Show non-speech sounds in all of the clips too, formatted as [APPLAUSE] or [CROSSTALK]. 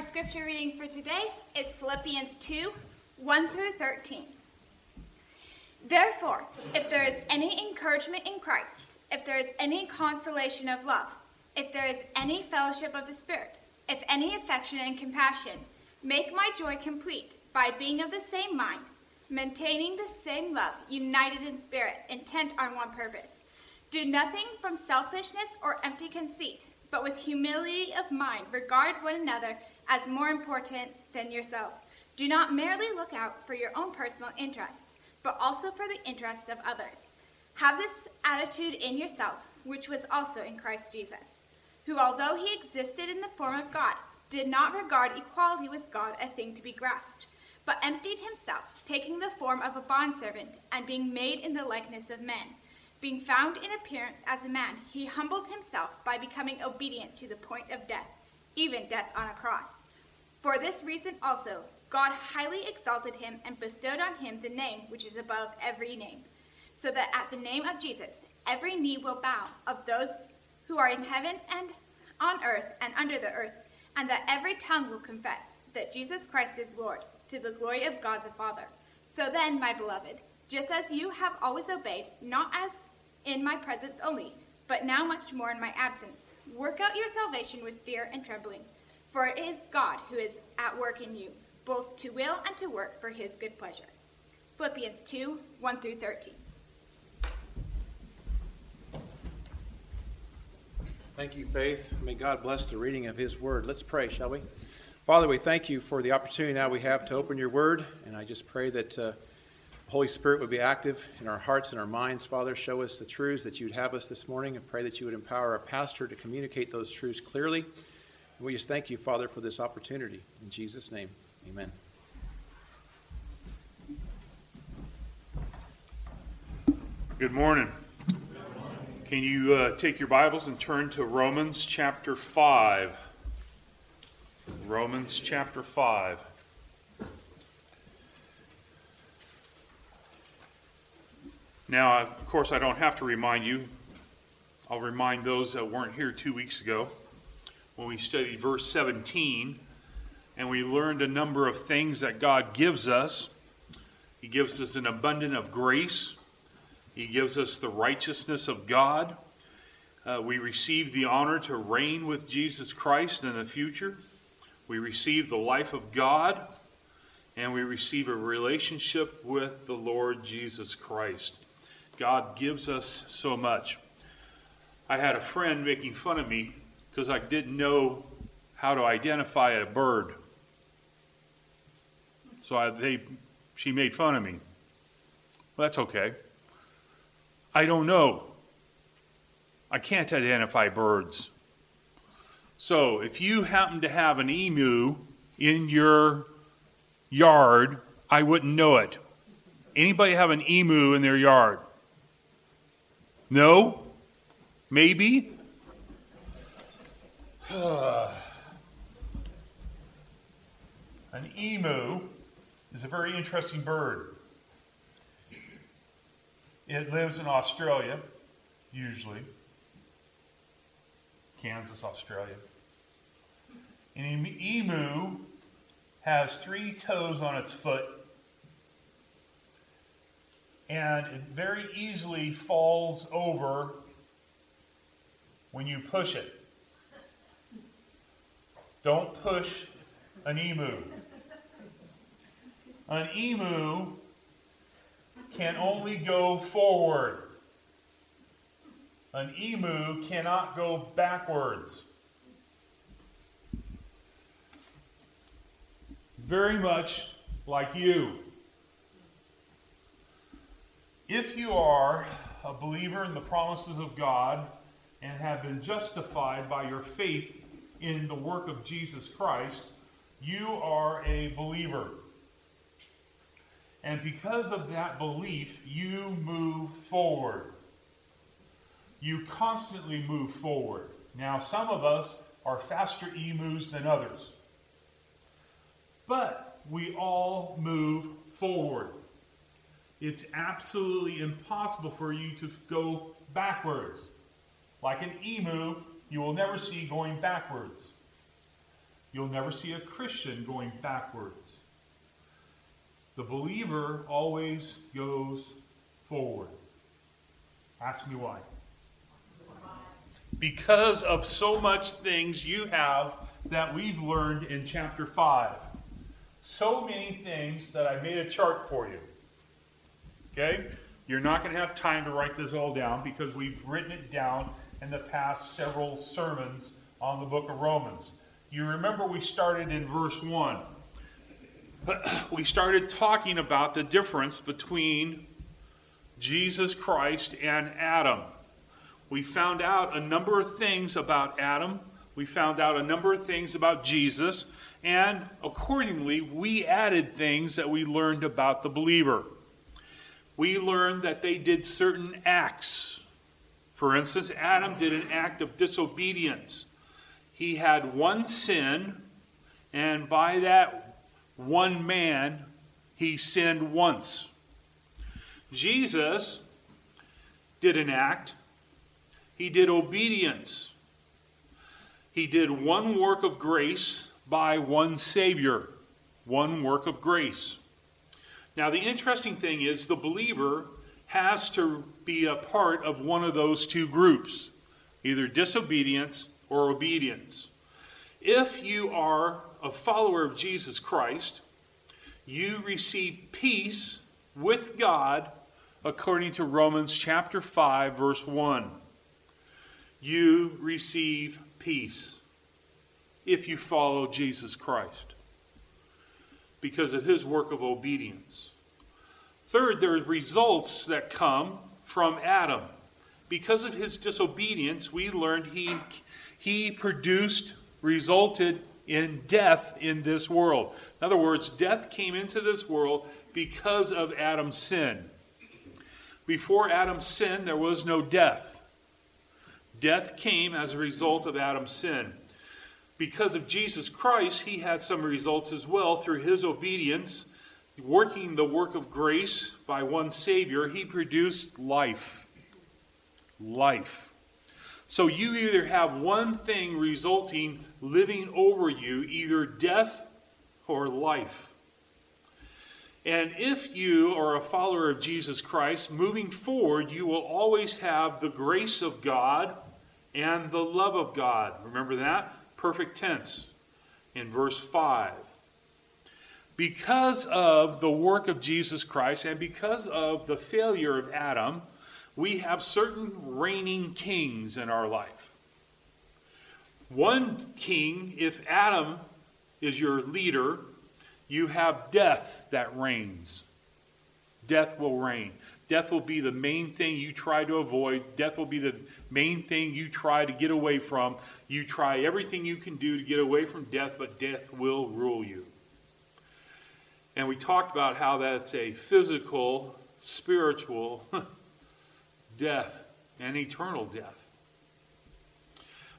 Our scripture reading for today is Philippians 2 1 through 13. Therefore, if there is any encouragement in Christ, if there is any consolation of love, if there is any fellowship of the Spirit, if any affection and compassion, make my joy complete by being of the same mind, maintaining the same love, united in spirit, intent on one purpose. Do nothing from selfishness or empty conceit, but with humility of mind regard one another as more important than yourselves. Do not merely look out for your own personal interests, but also for the interests of others. Have this attitude in yourselves, which was also in Christ Jesus, who, although he existed in the form of God, did not regard equality with God a thing to be grasped, but emptied himself, taking the form of a bondservant, and being made in the likeness of men. Being found in appearance as a man, he humbled himself by becoming obedient to the point of death, even death on a cross. For this reason also, God highly exalted him and bestowed on him the name which is above every name, so that at the name of Jesus every knee will bow of those who are in heaven and on earth and under the earth, and that every tongue will confess that Jesus Christ is Lord, to the glory of God the Father. So then, my beloved, just as you have always obeyed, not as in my presence only, but now much more in my absence, work out your salvation with fear and trembling. For it is God who is at work in you, both to will and to work for his good pleasure. Philippians 2 1 through 13. Thank you, Faith. May God bless the reading of his word. Let's pray, shall we? Father, we thank you for the opportunity now we have to open your word, and I just pray that uh, the Holy Spirit would be active in our hearts and our minds. Father, show us the truths that you'd have us this morning, and pray that you would empower our pastor to communicate those truths clearly. We just thank you, Father, for this opportunity. In Jesus' name, amen. Good morning. Can you uh, take your Bibles and turn to Romans chapter 5? Romans chapter 5. Now, of course, I don't have to remind you. I'll remind those that weren't here two weeks ago when we studied verse 17 and we learned a number of things that God gives us. He gives us an abundance of grace, He gives us the righteousness of God. Uh, we receive the honor to reign with Jesus Christ in the future. We receive the life of God, and we receive a relationship with the Lord Jesus Christ. God gives us so much. I had a friend making fun of me because I didn't know how to identify a bird. So I, they, she made fun of me. Well, that's okay. I don't know. I can't identify birds. So if you happen to have an emu in your yard, I wouldn't know it. Anybody have an emu in their yard? No? Maybe? [SIGHS] an emu is a very interesting bird. It lives in Australia, usually. Kansas, Australia. An emu has three toes on its foot, and it very easily falls over when you push it. Don't push an emu. An emu can only go forward. An emu cannot go backwards. Very much like you. If you are a believer in the promises of God and have been justified by your faith in the work of Jesus Christ, you are a believer. And because of that belief, you move forward. You constantly move forward. Now, some of us are faster emus than others. But we all move forward. It's absolutely impossible for you to go backwards. Like an emu, you will never see going backwards. You'll never see a Christian going backwards. The believer always goes forward. Ask me why. Because of so much things you have that we've learned in chapter 5. So many things that I made a chart for you. Okay? You're not going to have time to write this all down because we've written it down in the past several sermons on the book of Romans. You remember we started in verse 1. [CLEARS THROAT] We started talking about the difference between Jesus Christ and Adam. We found out a number of things about Adam. We found out a number of things about Jesus. And accordingly, we added things that we learned about the believer. We learned that they did certain acts. For instance, Adam did an act of disobedience. He had one sin, and by that one man, he sinned once. Jesus did an act, he did obedience. He did one work of grace by one Savior, one work of grace. Now, the interesting thing is the believer has to be a part of one of those two groups either disobedience or obedience. If you are a follower of Jesus Christ, you receive peace with God according to Romans chapter 5 verse 1. You receive peace if you follow Jesus Christ because of his work of obedience. Third, there are results that come from Adam. Because of his disobedience, we learned he, he produced, resulted in death in this world. In other words, death came into this world because of Adam's sin. Before Adam's sin, there was no death. Death came as a result of Adam's sin because of Jesus Christ, he had some results as well through his obedience, working the work of grace by one Savior. He produced life. Life. So you either have one thing resulting, living over you, either death or life. And if you are a follower of Jesus Christ, moving forward, you will always have the grace of God and the love of God. Remember that? perfect tense in verse 5. Because of the work of Jesus Christ and because of the failure of Adam, we have certain reigning kings in our life. One king, if Adam is your leader, you have death that reigns. Death will reign. Death will be the main thing you try to avoid. Death will be the main thing you try to get away from. You try everything you can do to get away from death, but death will rule you. And we talked about how that's a physical, spiritual [LAUGHS] death and eternal death.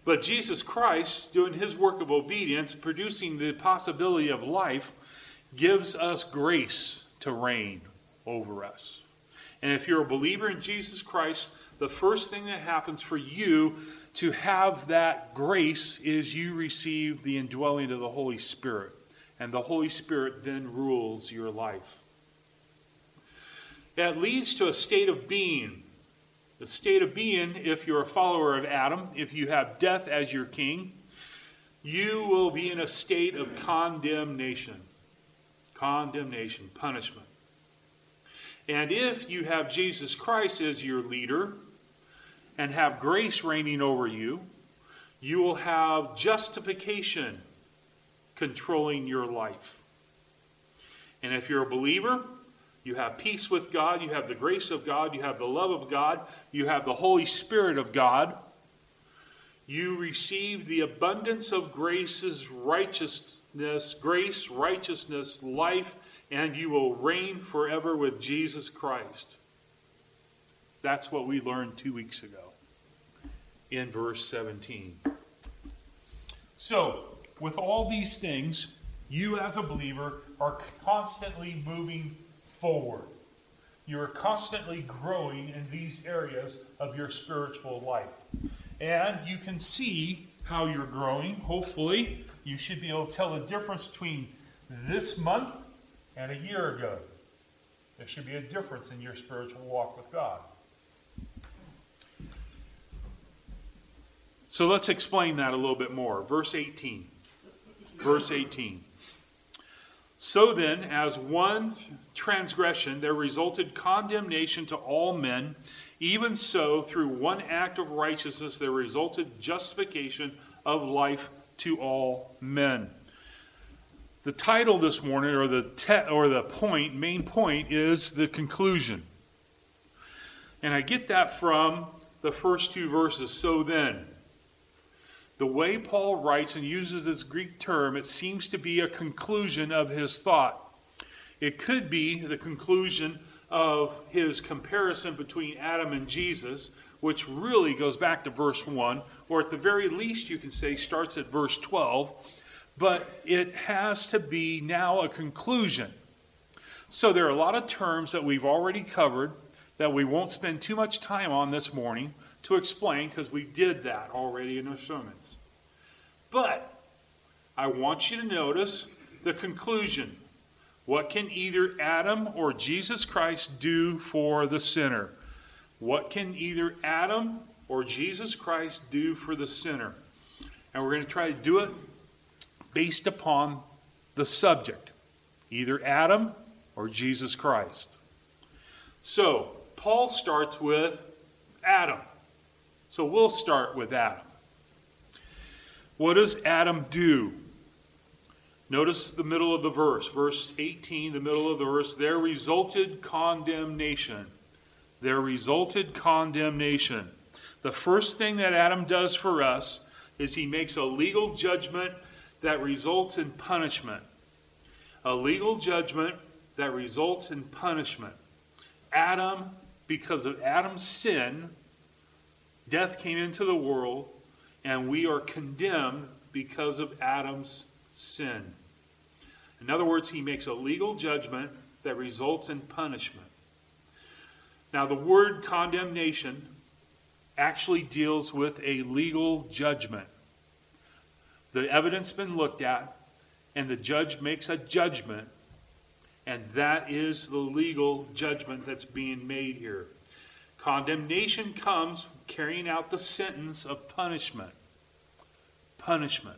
But Jesus Christ, doing his work of obedience, producing the possibility of life, gives us grace to reign over us. And if you're a believer in Jesus Christ, the first thing that happens for you to have that grace is you receive the indwelling of the Holy Spirit. And the Holy Spirit then rules your life. That leads to a state of being. The state of being, if you're a follower of Adam, if you have death as your king, you will be in a state of condemnation. Condemnation, punishment. And if you have Jesus Christ as your leader and have grace reigning over you, you will have justification controlling your life. And if you're a believer, you have peace with God, you have the grace of God, you have the love of God, you have the Holy Spirit of God. You receive the abundance of grace's righteousness, grace, righteousness, life, and you will reign forever with Jesus Christ. That's what we learned two weeks ago in verse 17. So, with all these things, you as a believer are constantly moving forward. You are constantly growing in these areas of your spiritual life. And you can see how you're growing, hopefully, you should be able to tell the difference between this month and a year ago. There should be a difference in your spiritual walk with God. So let's explain that a little bit more. Verse 18. Verse 18. So then, as one transgression there resulted condemnation to all men, even so, through one act of righteousness there resulted justification of life to all men. The title this morning, or the te- or the point, main point, is the conclusion, and I get that from the first two verses. So then, the way Paul writes and uses this Greek term, it seems to be a conclusion of his thought. It could be the conclusion of his comparison between Adam and Jesus, which really goes back to verse 1, or at the very least, you can say starts at verse 12, but it has to be now a conclusion. So there are a lot of terms that we've already covered that we won't spend too much time on this morning to explain because we did that already in our sermons. But I want you to notice the conclusion. What can either Adam or Jesus Christ do for the sinner? What can either Adam or Jesus Christ do for the sinner? And we're going to try to do it based upon the subject either Adam or Jesus Christ. So, Paul starts with Adam. So we'll start with Adam. What does Adam do? Notice the middle of the verse, verse 18, the middle of the verse. There resulted condemnation. There resulted condemnation. The first thing that Adam does for us is he makes a legal judgment that results in punishment. A legal judgment that results in punishment. Adam, because of Adam's sin, Death came into the world, and we are condemned because of Adam's sin. In other words, he makes a legal judgment that results in punishment. Now, the word condemnation actually deals with a legal judgment. The evidence has been looked at, and the judge makes a judgment, and that is the legal judgment that's being made here. Condemnation comes carrying out the sentence of punishment. Punishment.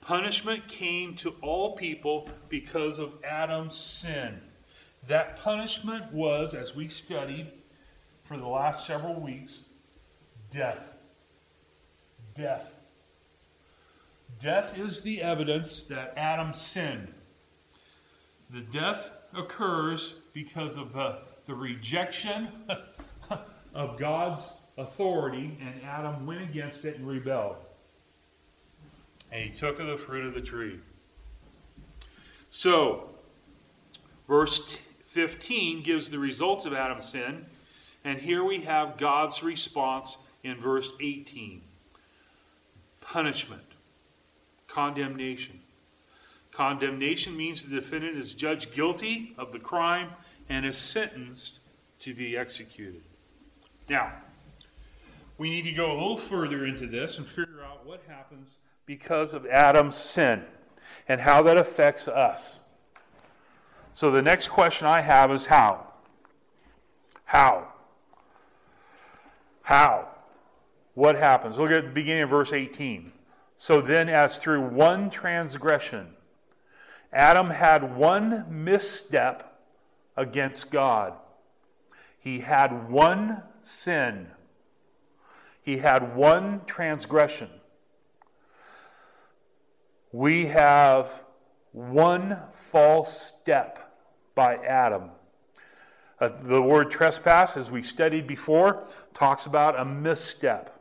Punishment came to all people because of Adam's sin. That punishment was, as we studied for the last several weeks, death. Death. Death is the evidence that Adam sinned. The death occurs because of the the rejection [LAUGHS] of God's authority, and Adam went against it and rebelled. And he took of the fruit of the tree. So, verse 15 gives the results of Adam's sin, and here we have God's response in verse 18 punishment, condemnation. Condemnation means the defendant is judged guilty of the crime and is sentenced to be executed. Now, we need to go a little further into this and figure out what happens because of Adam's sin and how that affects us. So the next question I have is how? How? How? What happens? Look at the beginning of verse 18. So then, as through one transgression, Adam had one misstep against God. He had one sin, he had one transgression. We have one false step by Adam. Uh, the word trespass, as we studied before, talks about a misstep.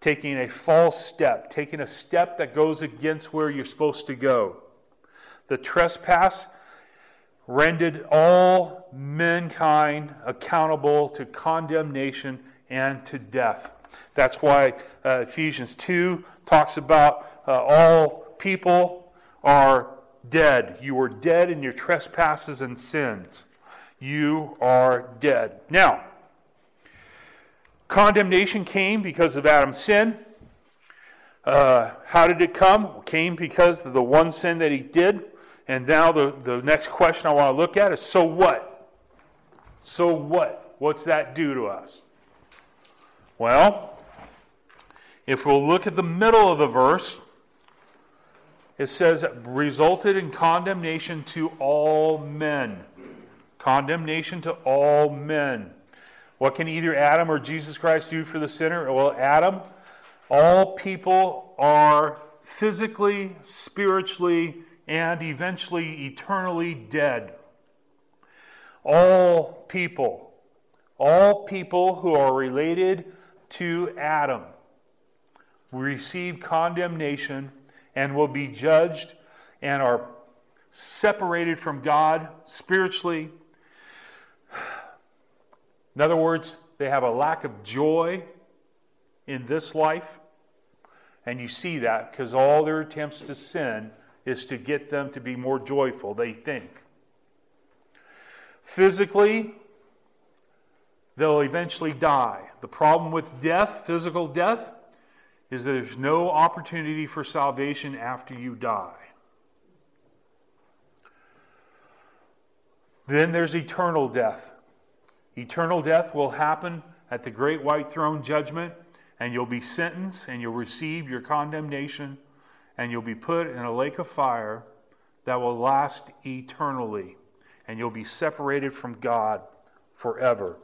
Taking a false step, taking a step that goes against where you're supposed to go. The trespass rendered all mankind accountable to condemnation and to death. That's why uh, Ephesians 2 talks about uh, all people are dead. You are dead in your trespasses and sins. You are dead. Now, condemnation came because of Adam's sin. Uh, how did it come? It came because of the one sin that he did. And now the, the next question I want to look at is so what? So what? What's that do to us? Well, if we'll look at the middle of the verse, it says, resulted in condemnation to all men. Condemnation to all men. What can either Adam or Jesus Christ do for the sinner? Well, Adam, all people are physically, spiritually, and eventually eternally dead. All people, all people who are related to Adam receive condemnation and will be judged and are separated from God spiritually. In other words, they have a lack of joy in this life. And you see that because all their attempts to sin is to get them to be more joyful, they think. Physically, they'll eventually die. The problem with death, physical death, is there's no opportunity for salvation after you die. Then there's eternal death. Eternal death will happen at the great white throne judgment, and you'll be sentenced and you'll receive your condemnation, and you'll be put in a lake of fire that will last eternally, and you'll be separated from God forever.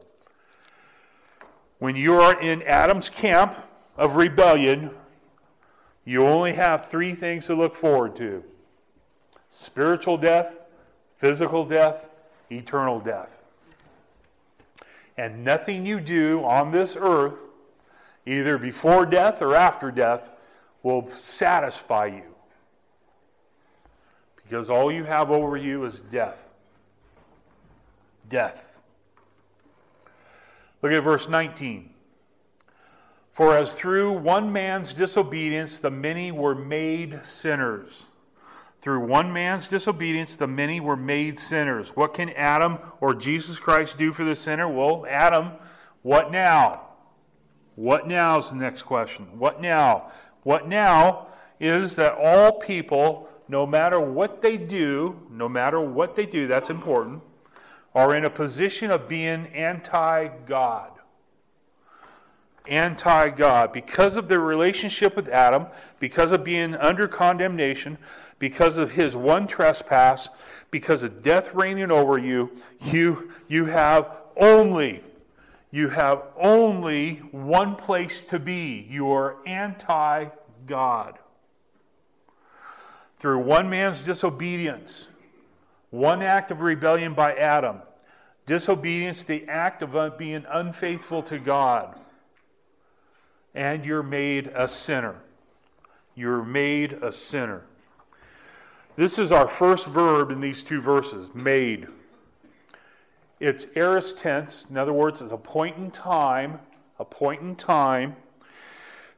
When you are in Adam's camp, of rebellion, you only have three things to look forward to spiritual death, physical death, eternal death. And nothing you do on this earth, either before death or after death, will satisfy you. Because all you have over you is death. Death. Look at verse 19. For as through one man's disobedience the many were made sinners. Through one man's disobedience, the many were made sinners. What can Adam or Jesus Christ do for the sinner? Well, Adam, what now? What now is the next question. What now? What now is that all people, no matter what they do, no matter what they do, that's important, are in a position of being anti God anti God because of their relationship with Adam, because of being under condemnation, because of his one trespass, because of death reigning over you. You, you have only, you have only one place to be. You are anti God. Through one man's disobedience, one act of rebellion by Adam, disobedience, the act of being unfaithful to God and you're made a sinner. You're made a sinner. This is our first verb in these two verses, made. It's aorist tense. In other words, it's a point in time, a point in time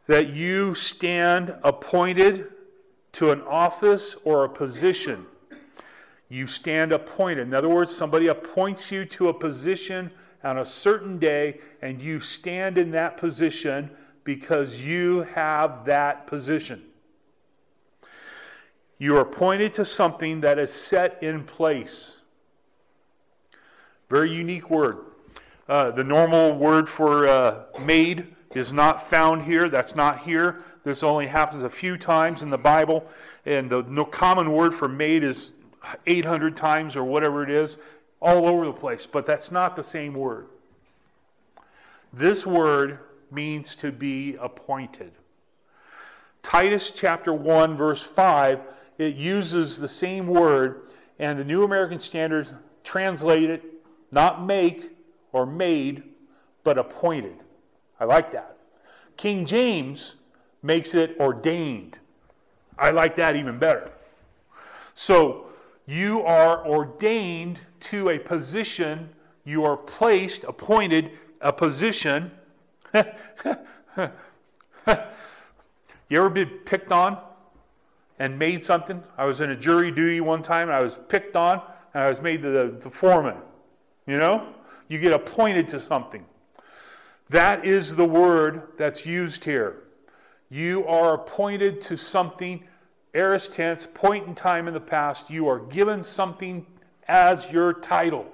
that you stand appointed to an office or a position. You stand appointed. In other words, somebody appoints you to a position on a certain day, and you stand in that position because you have that position. You are appointed to something that is set in place. Very unique word. Uh, the normal word for uh, made is not found here. That's not here. This only happens a few times in the Bible. And the no common word for made is 800 times or whatever it is, all over the place. But that's not the same word. This word means to be appointed. Titus chapter 1, verse 5, it uses the same word, and the New American Standard translate it not make or made, but appointed. I like that. King James makes it ordained. I like that even better. So you are ordained to a position, you are placed, appointed, a position [LAUGHS] you ever been picked on and made something? I was in a jury duty one time and I was picked on and I was made the, the foreman. You know? You get appointed to something. That is the word that's used here. You are appointed to something, aorist tense, point in time in the past. You are given something as your title.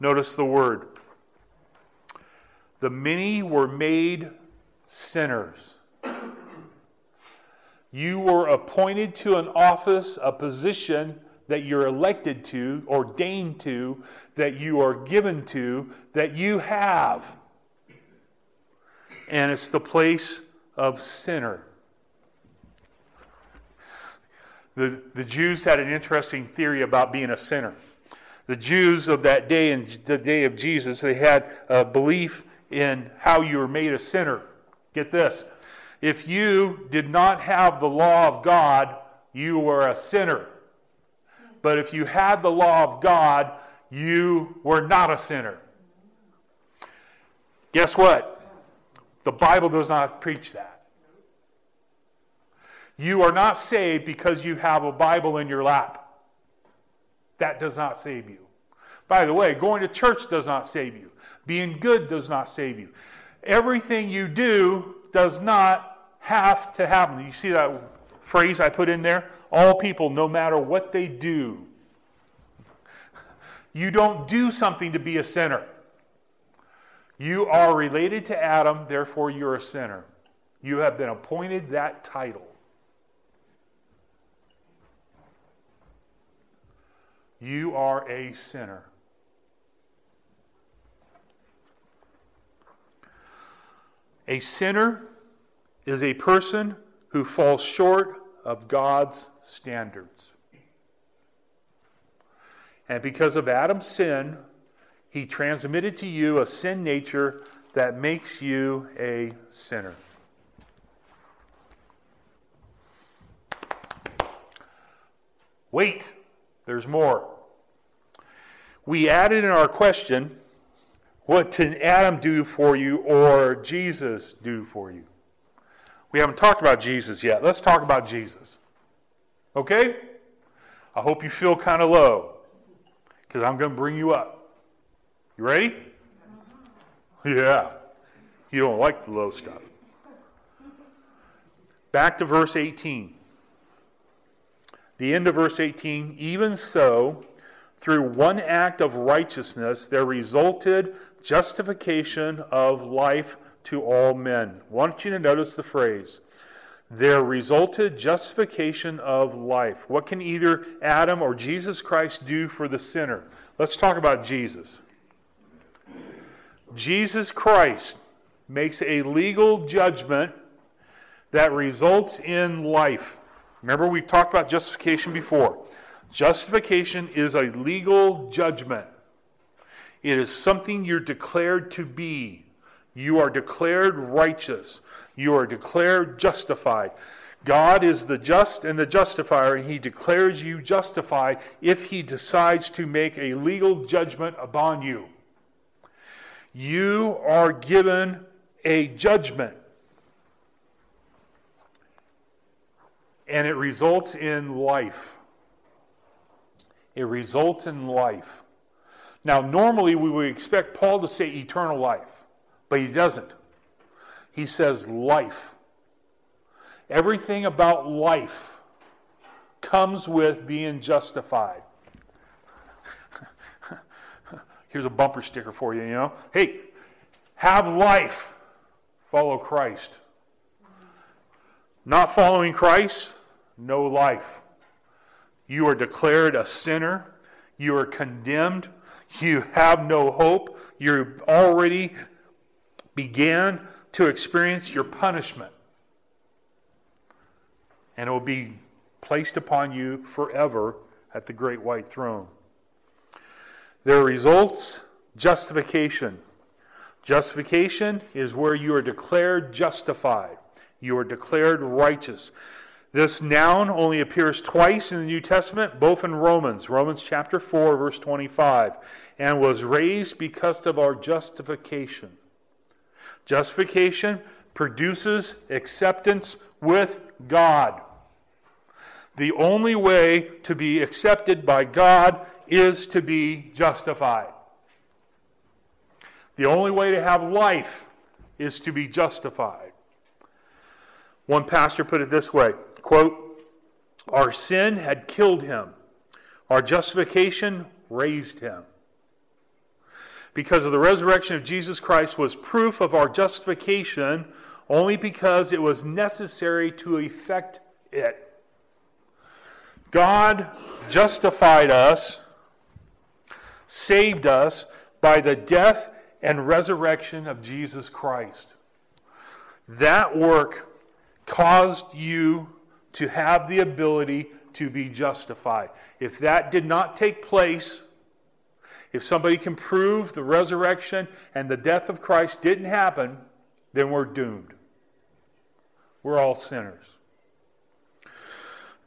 Notice the word. The many were made sinners. You were appointed to an office, a position that you're elected to, ordained to, that you are given to, that you have. And it's the place of sinner. The, the Jews had an interesting theory about being a sinner. The Jews of that day and the day of Jesus, they had a belief in how you were made a sinner. Get this. If you did not have the law of God, you were a sinner. But if you had the law of God, you were not a sinner. Guess what? The Bible does not preach that. You are not saved because you have a Bible in your lap. That does not save you. By the way, going to church does not save you. Being good does not save you. Everything you do does not have to happen. You see that phrase I put in there? All people, no matter what they do. You don't do something to be a sinner. You are related to Adam, therefore you're a sinner. You have been appointed that title. You are a sinner. A sinner is a person who falls short of God's standards. And because of Adam's sin, he transmitted to you a sin nature that makes you a sinner. Wait, there's more. We added in our question, what did Adam do for you or Jesus do for you? We haven't talked about Jesus yet. Let's talk about Jesus. Okay? I hope you feel kind of low because I'm going to bring you up. You ready? Yeah. You don't like the low stuff. Back to verse 18. The end of verse 18. Even so, through one act of righteousness, there resulted justification of life to all men. I want you to notice the phrase. There resulted justification of life. What can either Adam or Jesus Christ do for the sinner? Let's talk about Jesus. Jesus Christ makes a legal judgment that results in life. Remember, we've talked about justification before. Justification is a legal judgment, it is something you're declared to be. You are declared righteous, you are declared justified. God is the just and the justifier, and He declares you justified if He decides to make a legal judgment upon you you are given a judgment. And it results in life. It results in life. Now, normally we would expect Paul to say eternal life, but he doesn't. He says life. Everything about life comes with being justified. [LAUGHS] Here's a bumper sticker for you, you know. Hey, have life, follow Christ. Not following Christ, no life. You are declared a sinner. You are condemned. You have no hope. You're already began to experience your punishment. And it will be placed upon you forever at the great white throne. There results justification. Justification is where you are declared justified, you are declared righteous. This noun only appears twice in the New Testament, both in Romans, Romans chapter 4, verse 25, and was raised because of our justification. Justification produces acceptance with God. The only way to be accepted by God is to be justified. The only way to have life is to be justified. One pastor put it this way quote, Our sin had killed him, our justification raised him. Because of the resurrection of Jesus Christ was proof of our justification only because it was necessary to effect it. God justified us, saved us by the death and resurrection of Jesus Christ. That work caused you to have the ability to be justified. If that did not take place, if somebody can prove the resurrection and the death of Christ didn't happen, then we're doomed. We're all sinners.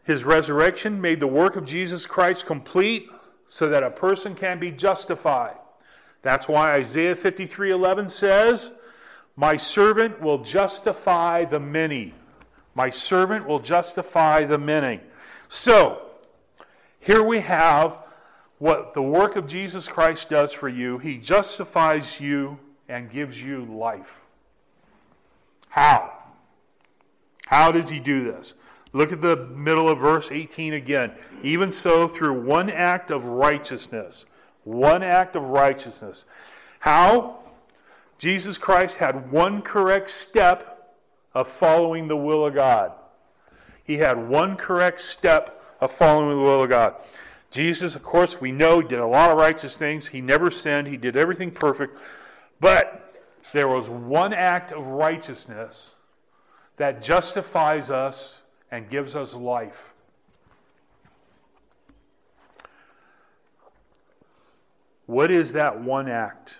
His resurrection made the work of Jesus Christ complete so that a person can be justified. That's why Isaiah 53:11 says, "My servant will justify the many. My servant will justify the many." So, here we have what the work of Jesus Christ does for you. He justifies you and gives you life. How? How does he do this? Look at the middle of verse 18 again. Even so, through one act of righteousness, one act of righteousness. How? Jesus Christ had one correct step of following the will of God. He had one correct step of following the will of God. Jesus, of course, we know, did a lot of righteous things. He never sinned, he did everything perfect. But there was one act of righteousness that justifies us and gives us life. What is that one act?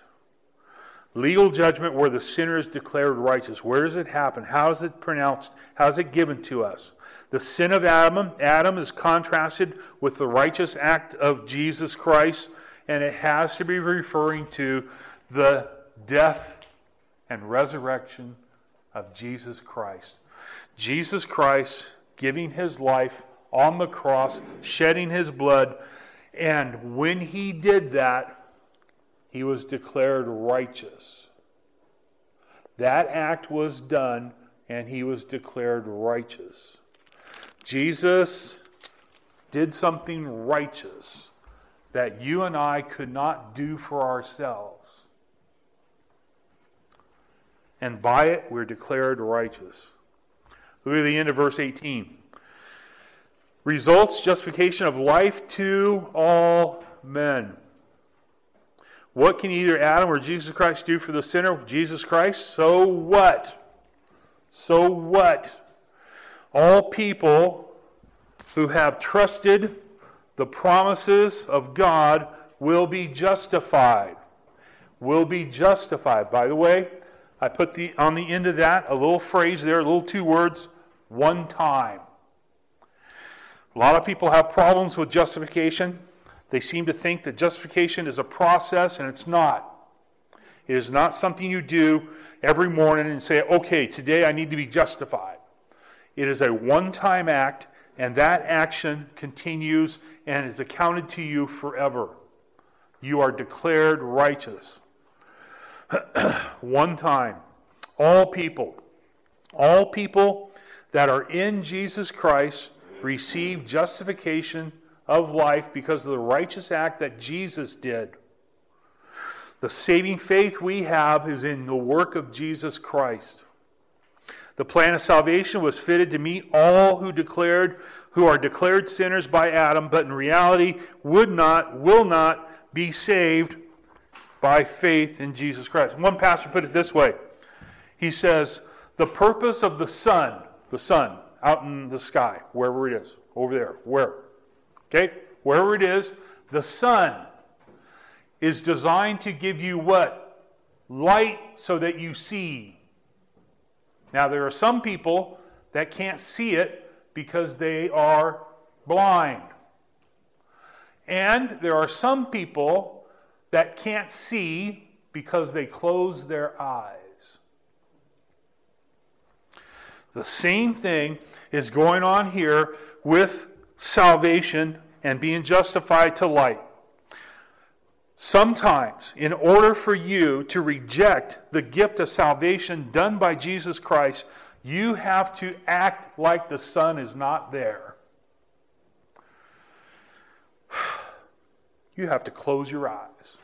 Legal judgment where the sinner is declared righteous. Where does it happen? How is it pronounced? How is it given to us? The sin of Adam, Adam is contrasted with the righteous act of Jesus Christ, and it has to be referring to the death and resurrection of Jesus Christ. Jesus Christ giving his life on the cross, shedding his blood, and when he did that, he was declared righteous. That act was done, and he was declared righteous. Jesus did something righteous that you and I could not do for ourselves. And by it, we're declared righteous. Look at the end of verse 18. Results justification of life to all men. What can either Adam or Jesus Christ do for the sinner? Jesus Christ. So what? So what? All people who have trusted the promises of God will be justified. Will be justified. By the way, I put the on the end of that a little phrase there, a little two words, one time. A lot of people have problems with justification. They seem to think that justification is a process, and it's not. It is not something you do every morning and say, okay, today I need to be justified. It is a one time act, and that action continues and is accounted to you forever. You are declared righteous. [CLEARS THROAT] one time. All people, all people that are in Jesus Christ receive justification of life because of the righteous act that Jesus did. The saving faith we have is in the work of Jesus Christ. The plan of salvation was fitted to meet all who declared who are declared sinners by Adam, but in reality would not, will not be saved by faith in Jesus Christ. One pastor put it this way. He says, the purpose of the sun, the sun out in the sky, wherever it is, over there, where Okay? Wherever it is, the sun is designed to give you what? Light so that you see. Now, there are some people that can't see it because they are blind. And there are some people that can't see because they close their eyes. The same thing is going on here with salvation and being justified to light. Sometimes, in order for you to reject the gift of salvation done by Jesus Christ, you have to act like the Son is not there. [SIGHS] You have to close your eyes.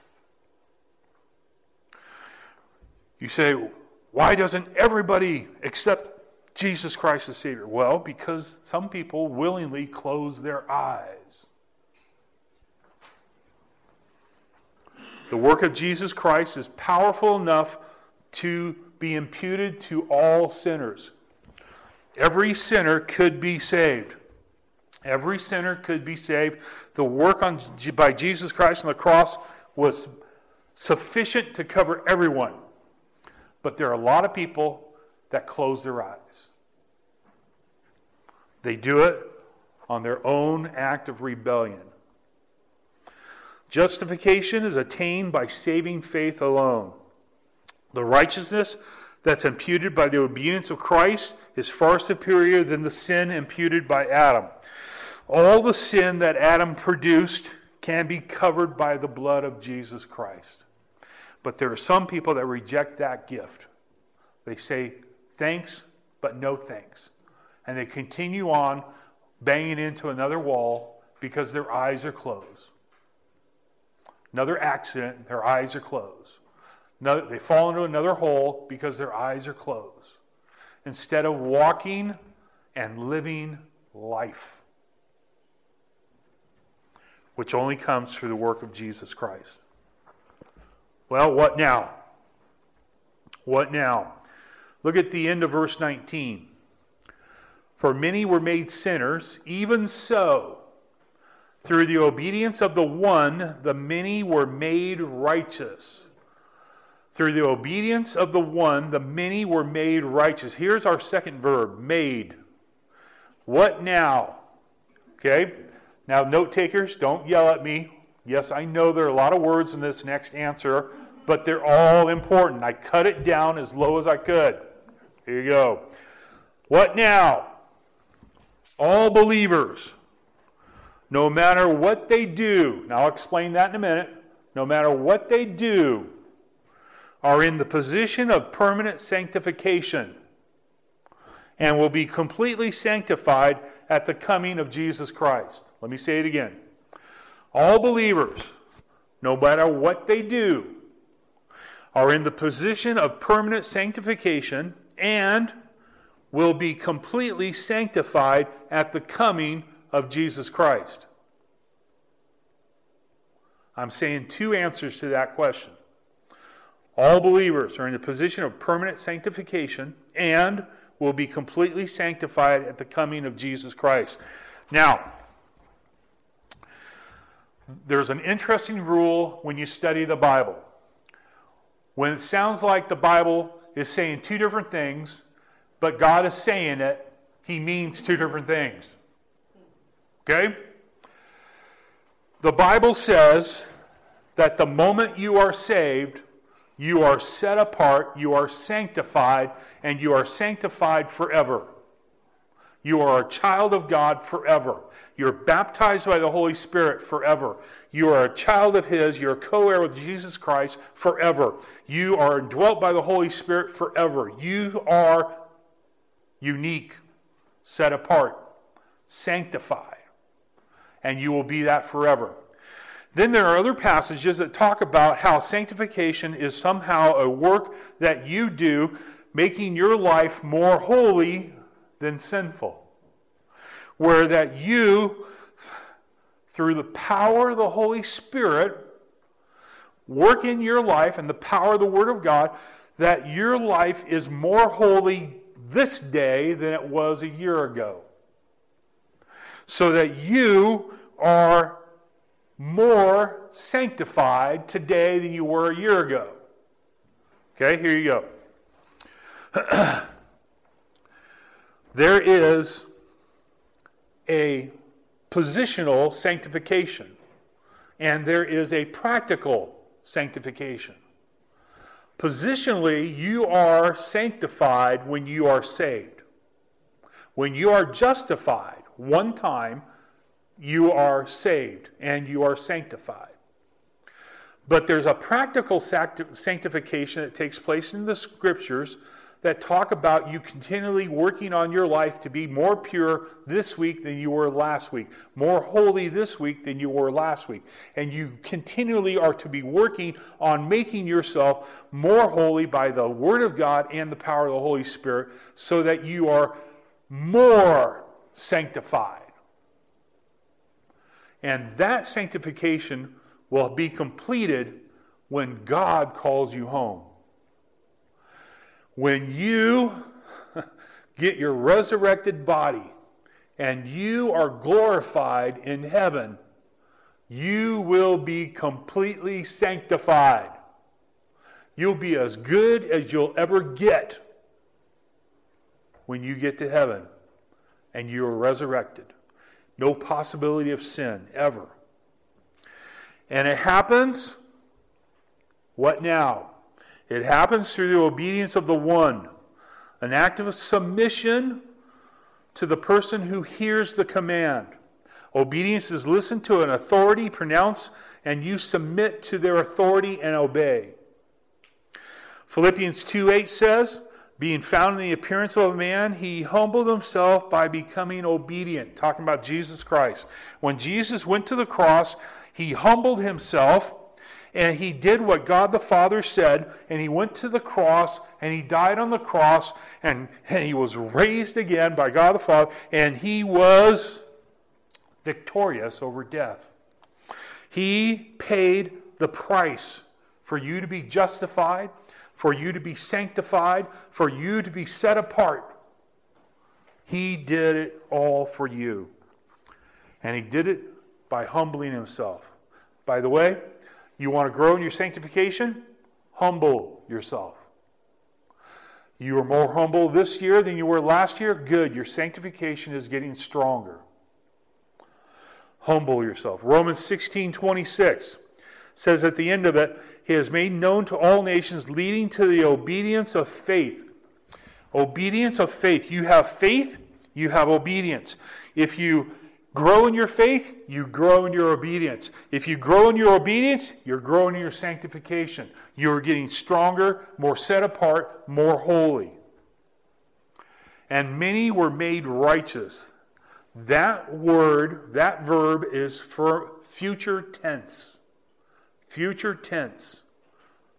You say, why doesn't everybody accept Jesus Christ as Savior? Well, because some people willingly close their eyes. The work of Jesus Christ is powerful enough to be imputed to all sinners. Every sinner could be saved. Every sinner could be saved. The work on, by Jesus Christ on the cross was sufficient to cover everyone. But there are a lot of people that close their eyes. They do it on their own act of rebellion. Justification is attained by saving faith alone. The righteousness that's imputed by the obedience of Christ is far superior than the sin imputed by Adam. All the sin that Adam produced can be covered by the blood of Jesus Christ. But there are some people that reject that gift. They say thanks, but no thanks. And they continue on banging into another wall because their eyes are closed. Another accident, their eyes are closed. Another, they fall into another hole because their eyes are closed. Instead of walking and living life, which only comes through the work of Jesus Christ. Well, what now? What now? Look at the end of verse 19. For many were made sinners, even so through the obedience of the one, the many were made righteous. Through the obedience of the one, the many were made righteous. Here's our second verb made. What now? Okay? Now, note takers, don't yell at me. Yes, I know there are a lot of words in this next answer, but they're all important. I cut it down as low as I could. Here you go. What now? All believers no matter what they do, now I'll explain that in a minute, no matter what they do, are in the position of permanent sanctification and will be completely sanctified at the coming of Jesus Christ. Let me say it again. All believers, no matter what they do, are in the position of permanent sanctification and will be completely sanctified at the coming of Jesus Christ? I'm saying two answers to that question. All believers are in a position of permanent sanctification and will be completely sanctified at the coming of Jesus Christ. Now, there's an interesting rule when you study the Bible. When it sounds like the Bible is saying two different things, but God is saying it, he means two different things. Okay? The Bible says that the moment you are saved, you are set apart, you are sanctified, and you are sanctified forever. You are a child of God forever. You're baptized by the Holy Spirit forever. You are a child of His. You're co heir with Jesus Christ forever. You are dwelt by the Holy Spirit forever. You are unique, set apart, sanctified and you will be that forever. Then there are other passages that talk about how sanctification is somehow a work that you do, making your life more holy than sinful. Where that you, through the power of the Holy Spirit, work in your life and the power of the Word of God, that your life is more holy this day than it was a year ago so that you are more sanctified today than you were a year ago. Okay, here you go. [CLEARS THROAT] there is a positional sanctification, and there is a practical sanctification. Positionally, you are sanctified when you are saved. When you are justified, one time, you are saved and you are sanctified. But there's a practical sanctification that takes place in the scriptures that talk about you continually working on your life to be more pure this week than you were last week, more holy this week than you were last week. And you continually are to be working on making yourself more holy by the Word of God and the power of the Holy Spirit so that you are more sanctified. And that sanctification will be completed when God calls you home. When you [LAUGHS] get your resurrected body and you are glorified in heaven, you will be completely sanctified. You'll be as good as you'll ever get when you get to heaven and you are resurrected. No possibility of sin ever. And it happens, what now? It happens through the obedience of the one, an act of submission to the person who hears the command. Obedience is listen to an authority, pronounce, and you submit to their authority and obey. Philippians 2 8 says, being found in the appearance of a man, he humbled himself by becoming obedient. Talking about Jesus Christ. When Jesus went to the cross, he humbled himself and he did what God the Father said, and he went to the cross and he died on the cross and, and he was raised again by God the Father, and he was victorious over death. He paid the price for you to be justified for you to be sanctified, for you to be set apart. He did it all for you. And He did it by humbling Himself. By the way, you want to grow in your sanctification? Humble yourself. You are more humble this year than you were last year? Good. Your sanctification is getting stronger. Humble yourself. Romans 16 26 says at the end of it, he has made known to all nations, leading to the obedience of faith. Obedience of faith. You have faith, you have obedience. If you grow in your faith, you grow in your obedience. If you grow in your obedience, you're growing in your sanctification. You're getting stronger, more set apart, more holy. And many were made righteous. That word, that verb is for future tense. Future tense.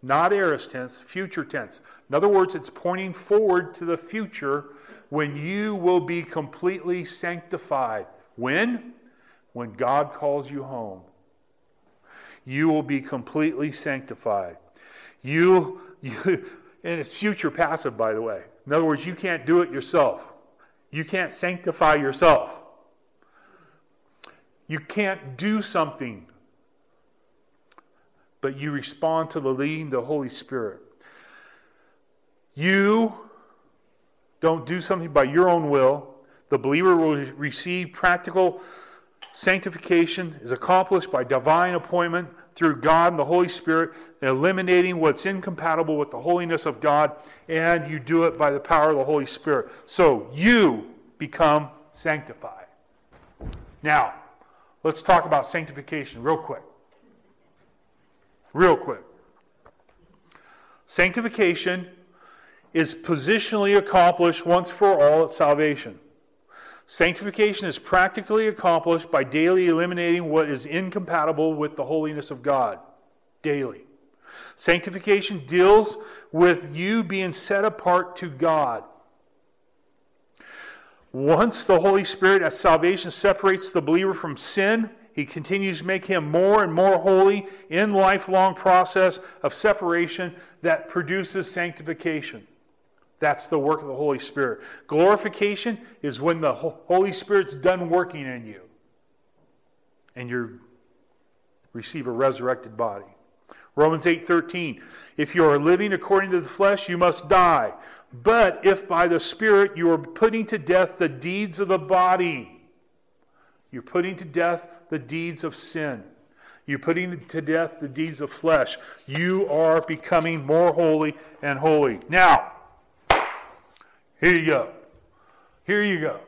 Not aorist tense, future tense. In other words, it's pointing forward to the future when you will be completely sanctified. When? When God calls you home. You will be completely sanctified. You, you and it's future passive, by the way. In other words, you can't do it yourself. You can't sanctify yourself. You can't do something but you respond to the leading of the Holy Spirit. You don't do something by your own will. The believer will receive practical sanctification is accomplished by divine appointment through God and the Holy Spirit, eliminating what's incompatible with the holiness of God, and you do it by the power of the Holy Spirit. So you become sanctified. Now, let's talk about sanctification real quick. Real quick. Sanctification is positionally accomplished once for all at salvation. Sanctification is practically accomplished by daily eliminating what is incompatible with the holiness of God. Daily. Sanctification deals with you being set apart to God. Once the Holy Spirit at salvation separates the believer from sin, he continues to make him more and more holy in lifelong process of separation that produces sanctification. That's the work of the Holy Spirit. Glorification is when the Holy Spirit's done working in you and you receive a resurrected body. Romans 8:13 If you are living according to the flesh you must die but if by the spirit you are putting to death the deeds of the body you're putting to death the deeds of sin. You're putting to death the deeds of flesh. You are becoming more holy and holy. Now, here you go. Here you go.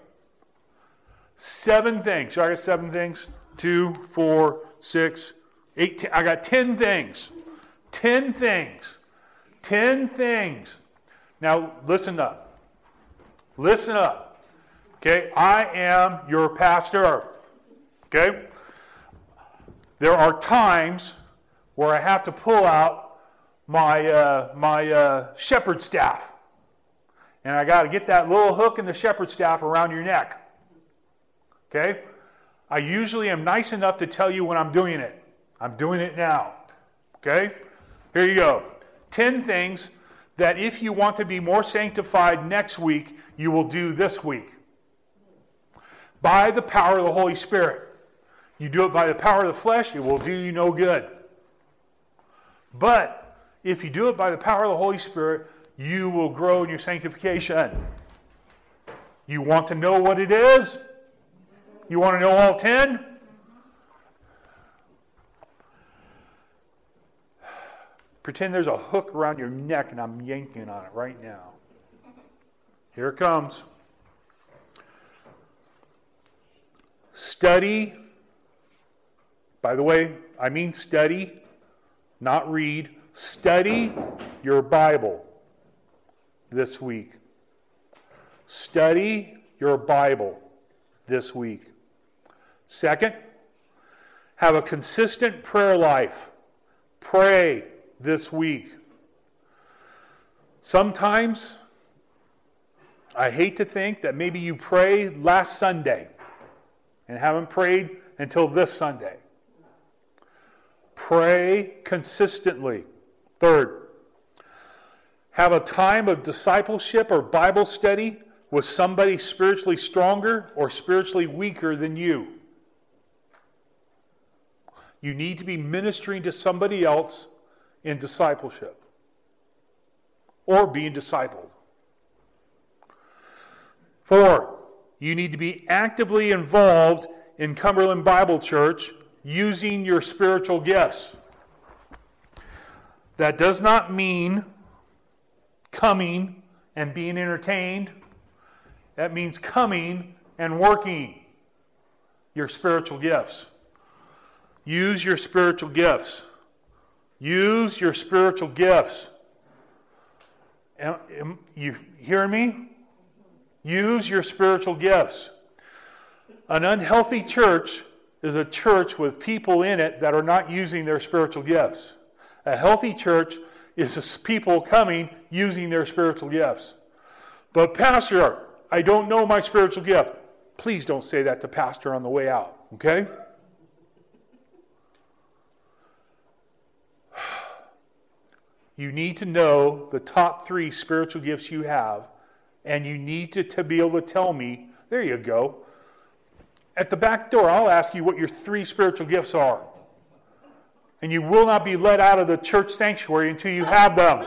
Seven things. So I got seven things? Two, four, six, Eight, I got 10 things. 10 things. 10 things. Now, listen up. Listen up. Okay? I am your pastor. Okay? There are times where I have to pull out my, uh, my uh, shepherd staff. And I got to get that little hook in the shepherd staff around your neck. Okay? I usually am nice enough to tell you when I'm doing it. I'm doing it now. Okay? Here you go. 10 things that if you want to be more sanctified next week, you will do this week. By the power of the Holy Spirit. You do it by the power of the flesh, it will do you no good. But if you do it by the power of the Holy Spirit, you will grow in your sanctification. You want to know what it is? You want to know all 10? Pretend there's a hook around your neck and I'm yanking on it right now. Here it comes. Study. By the way, I mean study, not read. Study your Bible this week. Study your Bible this week. Second, have a consistent prayer life. Pray this week. Sometimes I hate to think that maybe you prayed last Sunday and haven't prayed until this Sunday. Pray consistently. Third, have a time of discipleship or Bible study with somebody spiritually stronger or spiritually weaker than you. You need to be ministering to somebody else in discipleship or being discipled. Four, you need to be actively involved in Cumberland Bible Church using your spiritual gifts. That does not mean coming and being entertained. That means coming and working your spiritual gifts. Use your spiritual gifts. Use your spiritual gifts. You hear me? Use your spiritual gifts. An unhealthy church is a church with people in it that are not using their spiritual gifts. A healthy church is people coming using their spiritual gifts. But, Pastor, I don't know my spiritual gift. Please don't say that to Pastor on the way out, okay? [SIGHS] You need to know the top three spiritual gifts you have, and you need to, to be able to tell me, there you go. At the back door, I'll ask you what your three spiritual gifts are. And you will not be let out of the church sanctuary until you have them.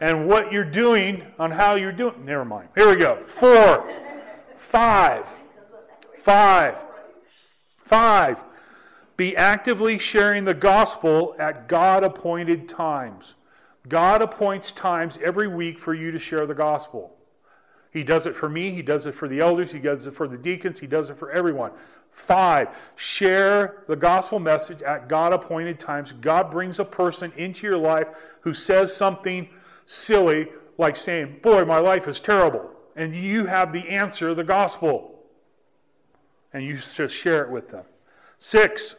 and what you're doing on how you're doing. Never mind. Here we go. Four, five, five, five. Be actively sharing the gospel at God appointed times. God appoints times every week for you to share the gospel. He does it for me, He does it for the elders, He does it for the deacons, He does it for everyone. Five, share the gospel message at God appointed times. God brings a person into your life who says something silly, like saying, Boy, my life is terrible. And you have the answer, the gospel. And you just share it with them. Six,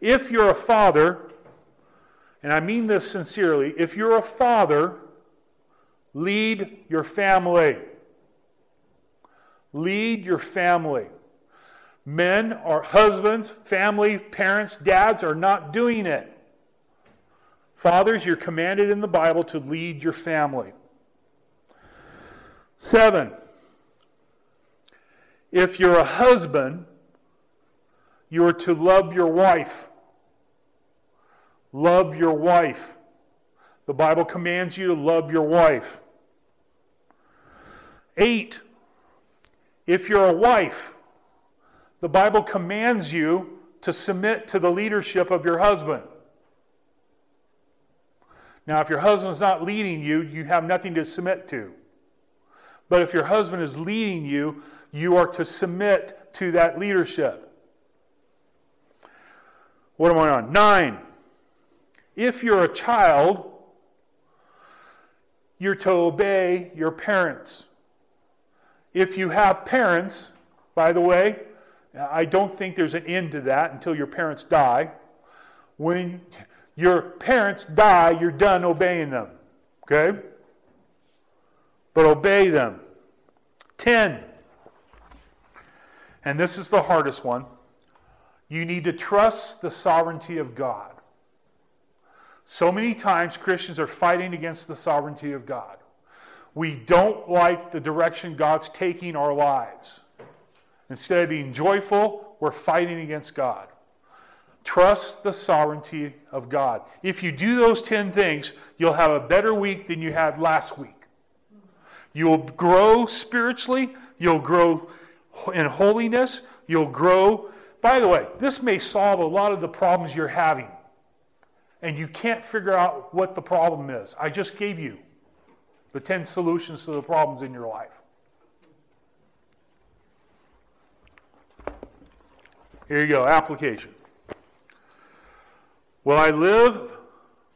if you're a father, and I mean this sincerely, if you're a father, lead your family. Lead your family. Men or husbands, family, parents, dads are not doing it. Fathers, you're commanded in the Bible to lead your family. Seven, if you're a husband, you are to love your wife. Love your wife. The Bible commands you to love your wife. Eight, if you're a wife, the Bible commands you to submit to the leadership of your husband. Now, if your husband's not leading you, you have nothing to submit to. But if your husband is leading you, you are to submit to that leadership. What am I on? Nine. If you're a child, you're to obey your parents. If you have parents, by the way, I don't think there's an end to that until your parents die. When your parents die, you're done obeying them. Okay? But obey them. 10. And this is the hardest one. You need to trust the sovereignty of God. So many times Christians are fighting against the sovereignty of God. We don't like the direction God's taking our lives. Instead of being joyful, we're fighting against God. Trust the sovereignty of God. If you do those 10 things, you'll have a better week than you had last week. You'll grow spiritually, you'll grow in holiness, you'll grow. By the way, this may solve a lot of the problems you're having and you can't figure out what the problem is. I just gave you the 10 solutions to the problems in your life. Here you go, application. Will I live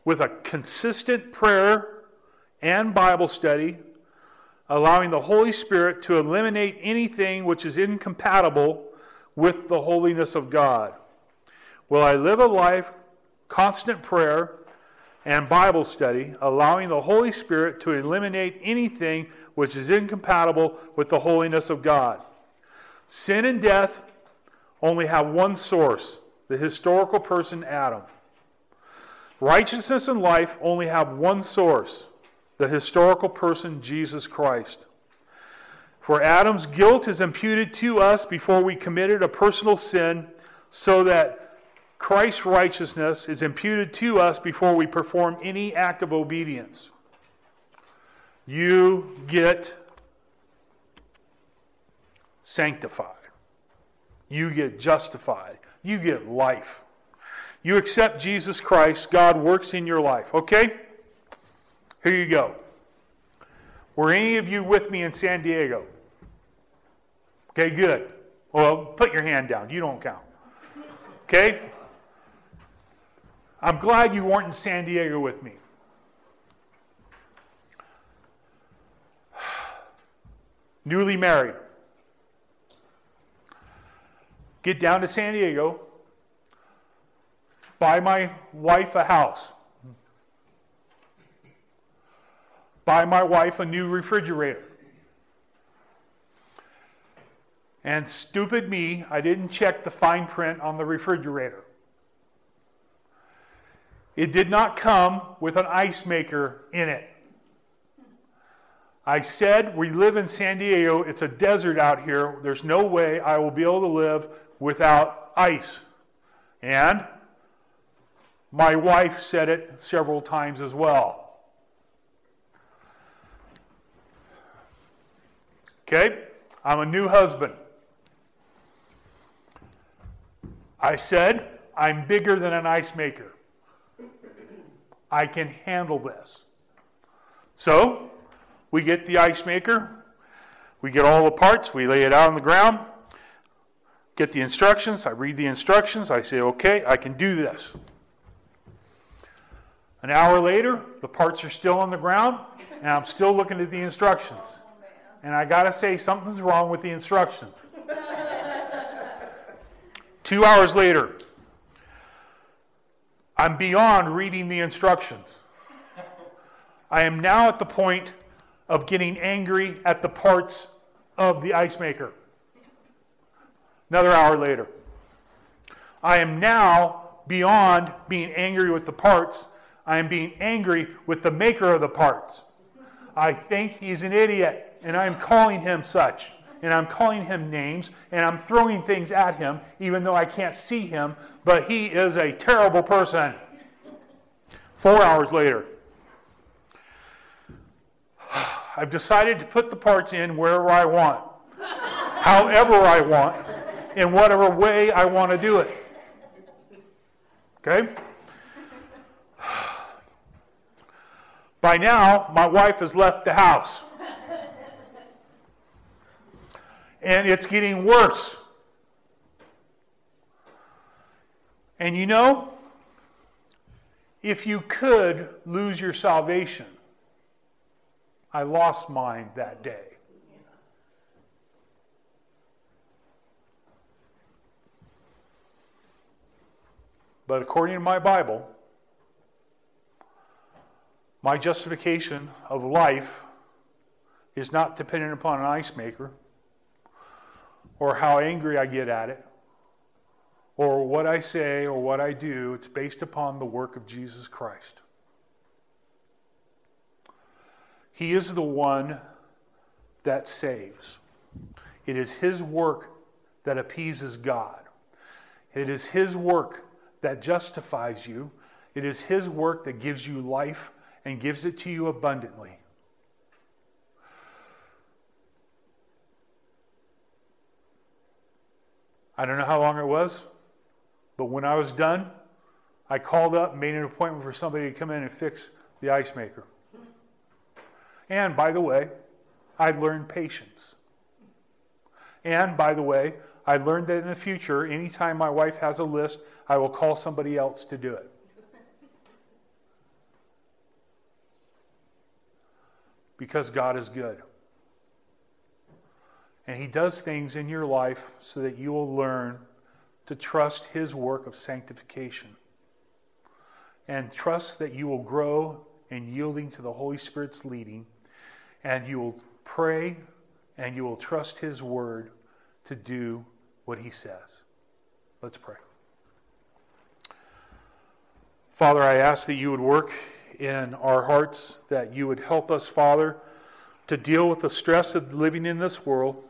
with a consistent prayer and Bible study, allowing the Holy Spirit to eliminate anything which is incompatible with the holiness of God? Will I live a life constant prayer, and Bible study, allowing the Holy Spirit to eliminate anything which is incompatible with the holiness of God. Sin and death only have one source the historical person Adam. Righteousness and life only have one source the historical person Jesus Christ. For Adam's guilt is imputed to us before we committed a personal sin, so that Christ's righteousness is imputed to us before we perform any act of obedience. You get sanctified. You get justified. You get life. You accept Jesus Christ, God works in your life. Okay? Here you go. Were any of you with me in San Diego? Okay, good. Well, put your hand down. You don't count. Okay? I'm glad you weren't in San Diego with me. [SIGHS] Newly married. Get down to San Diego, buy my wife a house, buy my wife a new refrigerator. And stupid me, I didn't check the fine print on the refrigerator. It did not come with an ice maker in it. I said, We live in San Diego. It's a desert out here. There's no way I will be able to live without ice. And my wife said it several times as well. Okay? I'm a new husband. I said, I'm bigger than an ice maker. I can handle this. So, we get the ice maker, we get all the parts, we lay it out on the ground, get the instructions, I read the instructions, I say, okay, I can do this. An hour later, the parts are still on the ground, and I'm still looking at the instructions. And I got to say, something's wrong with the instructions. [LAUGHS] Two hours later, I'm beyond reading the instructions. I am now at the point of getting angry at the parts of the ice maker. Another hour later. I am now beyond being angry with the parts. I am being angry with the maker of the parts. I think he's an idiot, and I'm calling him such. And I'm calling him names, and I'm throwing things at him, even though I can't see him, but he is a terrible person. Four hours later, I've decided to put the parts in wherever I want, however I want, in whatever way I want to do it. Okay? By now, my wife has left the house. And it's getting worse. And you know, if you could lose your salvation, I lost mine that day. But according to my Bible, my justification of life is not dependent upon an ice maker or how angry I get at it or what I say or what I do. It's based upon the work of Jesus Christ. He is the one that saves. It is His work that appeases God. It is His work that justifies you. It is His work that gives you life and gives it to you abundantly. I don't know how long it was, but when I was done, I called up made an appointment for somebody to come in and fix the ice maker. And by the way, I learned patience. And by the way, I learned that in the future, anytime my wife has a list, I will call somebody else to do it. [LAUGHS] Because God is good. And He does things in your life so that you will learn to trust His work of sanctification. And trust that you will grow in yielding to the Holy Spirit's leading. And you will pray and you will trust His word to do what he says. Let's pray. Father, I ask that you would work in our hearts, that you would help us, Father, to deal with the stress of living in this world.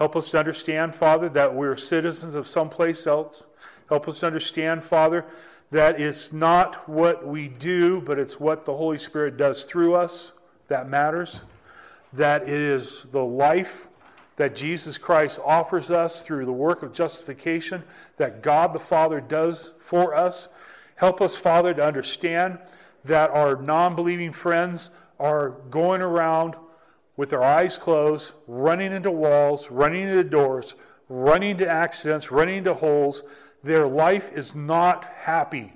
Help us to understand, Father, that we're citizens of someplace else. Help us to understand, Father, that it's not what we do, but it's what the Holy Spirit does through us that matters. That it is the life that Jesus Christ offers us through the work of justification that God the Father does for us. Help us, Father, to understand that our non believing friends are going around with their eyes closed, running into walls, running into doors, running into accidents, running into holes. Their life is not happy.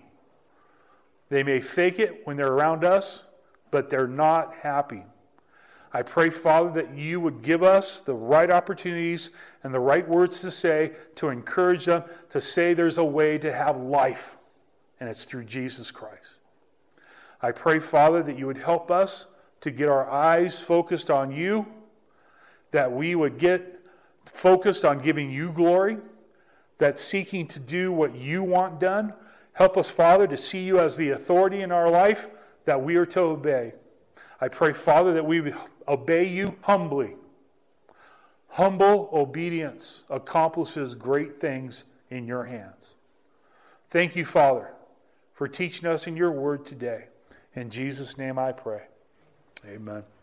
They may fake it when they're around us, but they're not happy. I pray, Father, that you would give us the right opportunities and the right words to say to encourage them to say there's a way to have life, and it's through Jesus Christ. I pray, Father, that you would help us to get our eyes focused on you, that we would get focused on giving you glory, that seeking to do what you want done. Help us, Father, to see you as the authority in our life that we are to obey. I pray, Father, that we would obey you humbly. Humble obedience accomplishes great things in your hands. Thank you, Father, for teaching us in your word today. In Jesus' name I pray. Amen.